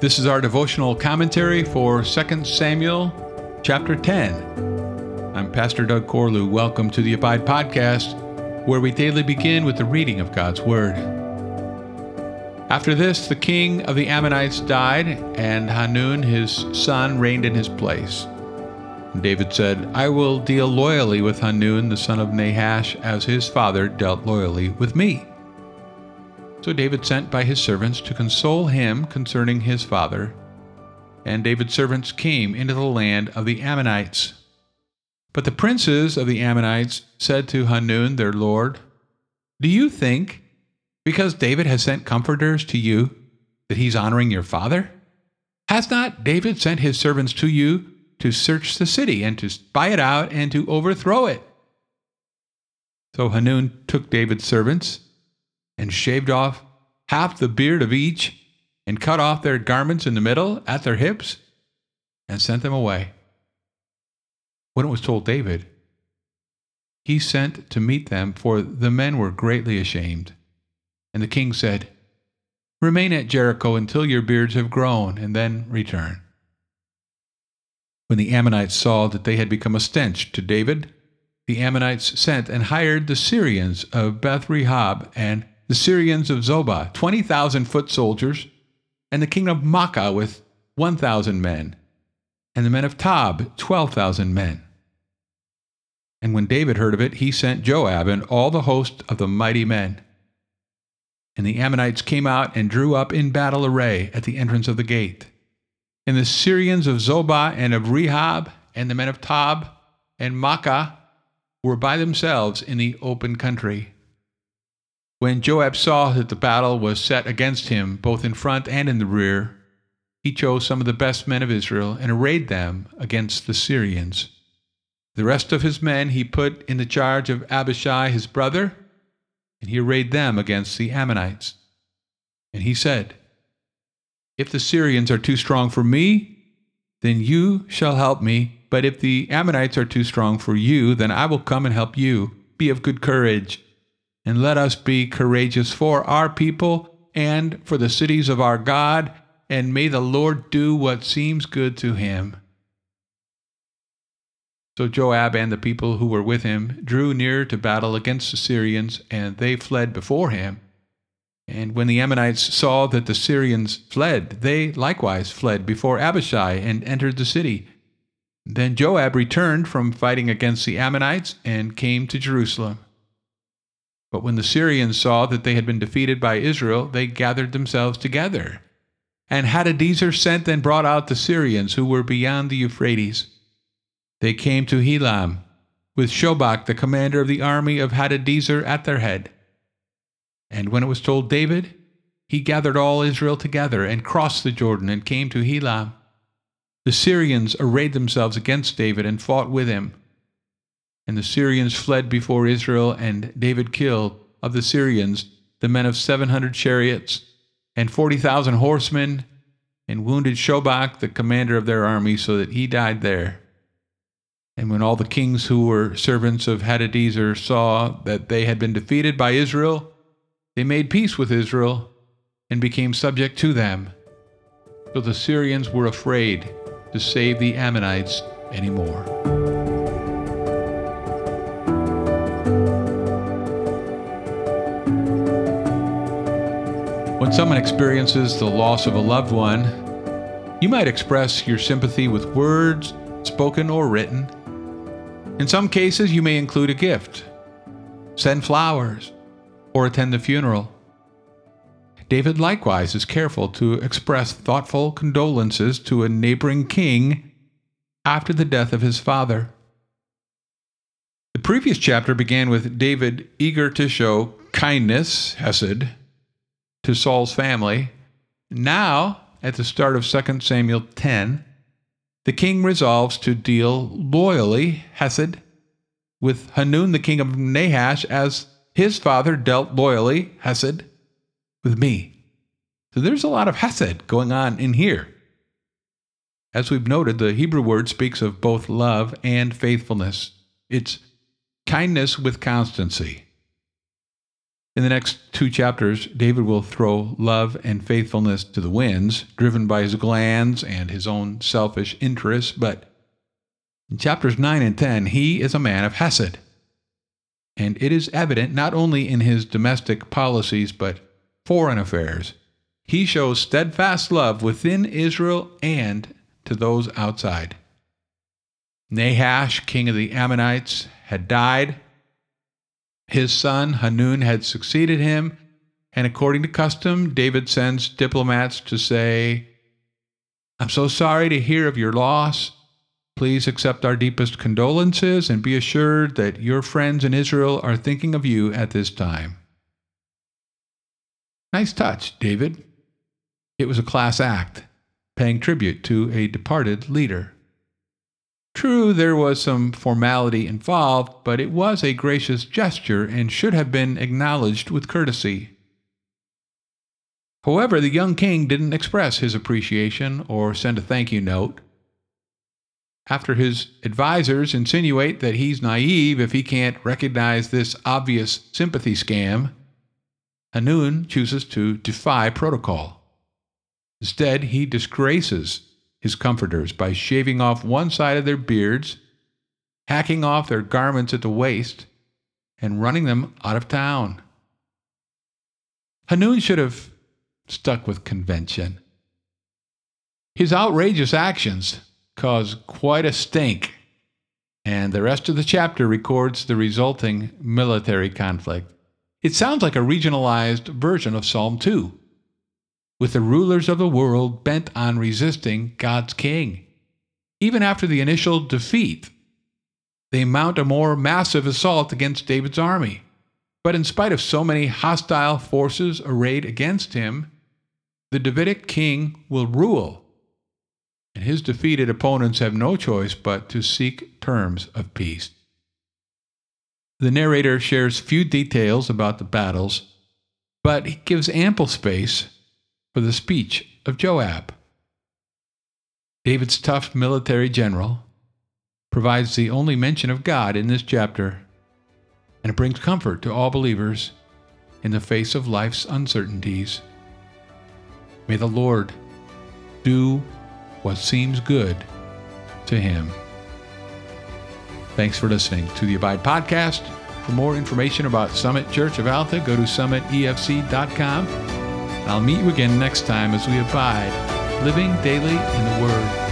This is our devotional commentary for 2 Samuel chapter 10. I'm Pastor Doug Corlew. Welcome to the Abide Podcast, where we daily begin with the reading of God's Word. After this, the king of the Ammonites died, and Hanun, his son, reigned in his place. David said, I will deal loyally with Hanun, the son of Nahash, as his father dealt loyally with me. So David sent by his servants to console him concerning his father. And David's servants came into the land of the Ammonites. But the princes of the Ammonites said to Hanun their lord, Do you think, because David has sent comforters to you, that he's honoring your father? Has not David sent his servants to you to search the city and to spy it out and to overthrow it? So Hanun took David's servants and shaved off half the beard of each, and cut off their garments in the middle at their hips, and sent them away. When it was told David, he sent to meet them, for the men were greatly ashamed. And the king said, Remain at Jericho until your beards have grown, and then return. When the Ammonites saw that they had become a stench to David, the Ammonites sent and hired the Syrians of Beth Rehob and the Syrians of Zobah, 20,000 foot soldiers, and the king of Maacah with 1,000 men, and the men of Tob, 12,000 men. And when David heard of it, he sent Joab and all the host of the mighty men. And the Ammonites came out and drew up in battle array at the entrance of the gate. And the Syrians of Zobah and of Rehob, and the men of Tob and Maacah were by themselves in the open country. When Joab saw that the battle was set against him, both in front and in the rear, he chose some of the best men of Israel and arrayed them against the Syrians. The rest of his men he put in the charge of Abishai his brother, and he arrayed them against the Ammonites. And he said, If the Syrians are too strong for me, then you shall help me. But if the Ammonites are too strong for you, then I will come and help you. Be of good courage and let us be courageous for our people and for the cities of our God, and may the Lord do what seems good to him. So Joab and the people who were with him drew near to battle against the Syrians, and they fled before him. And when the Ammonites saw that the Syrians fled, they likewise fled before Abishai and entered the city. Then Joab returned from fighting against the Ammonites and came to Jerusalem. But when the Syrians saw that they had been defeated by Israel, they gathered themselves together. And Hadadezer sent and brought out the Syrians who were beyond the Euphrates. They came to Helam, with Shobach, the commander of the army of Hadadezer, at their head. And when it was told David, he gathered all Israel together and crossed the Jordan and came to Helam. The Syrians arrayed themselves against David and fought with him. And the Syrians fled before Israel, and David killed of the Syrians the men of seven hundred chariots and forty thousand horsemen, and wounded Shobach, the commander of their army, so that he died there. And when all the kings who were servants of Hadadezer saw that they had been defeated by Israel, they made peace with Israel and became subject to them. So the Syrians were afraid to save the Ammonites anymore. When someone experiences the loss of a loved one, you might express your sympathy with words, spoken or written. In some cases, you may include a gift, send flowers, or attend the funeral. David likewise is careful to express thoughtful condolences to a neighboring king after the death of his father. The previous chapter began with David eager to show kindness, Hesed, to Saul's family. Now, at the start of 2 Samuel 10, the king resolves to deal loyally, Hesed, with Hanun, the king of Nahash, as his father dealt loyally, Hesed, with me. So there's a lot of Hesed going on in here. As we've noted, the Hebrew word speaks of both love and faithfulness. It's kindness with constancy. In the next two chapters, David will throw love and faithfulness to the winds, driven by his glands and his own selfish interests. But in chapters 9 and 10, he is a man of Hesed. And it is evident not only in his domestic policies, but foreign affairs. He shows steadfast love within Israel and to those outside. Nahash, king of the Ammonites, had died his son Hanun had succeeded him, and according to custom, David sends diplomats to say, I'm so sorry to hear of your loss. Please accept our deepest condolences and be assured that your friends in Israel are thinking of you at this time. Nice touch, David. It was a class act, paying tribute to a departed leader. True, there was some formality involved, but it was a gracious gesture and should have been acknowledged with courtesy. However, the young king didn't express his appreciation or send a thank you note. After his advisers insinuate that he's naive if he can't recognize this obvious sympathy scam, Hanun chooses to defy protocol. Instead, he disgraces his comforters by shaving off one side of their beards, hacking off their garments at the waist, and running them out of town. Hanun should have stuck with convention. His outrageous actions caused quite a stink, and the rest of the chapter records the resulting military conflict. It sounds like a regionalized version of Psalm 2 with the rulers of the world bent on resisting God's king. Even after the initial defeat, they mount a more massive assault against David's army. But in spite of so many hostile forces arrayed against him, the Davidic king will rule, and his defeated opponents have no choice but to seek terms of peace. The narrator shares few details about the battles, but he gives ample space for the speech of Joab. David's tough military general provides the only mention of God in this chapter, and it brings comfort to all believers in the face of life's uncertainties. May the Lord do what seems good to him. Thanks for listening to the Abide Podcast. For more information about Summit Church of Alta, go to summitefc.com. I'll meet you again next time as we abide, living daily in the Word.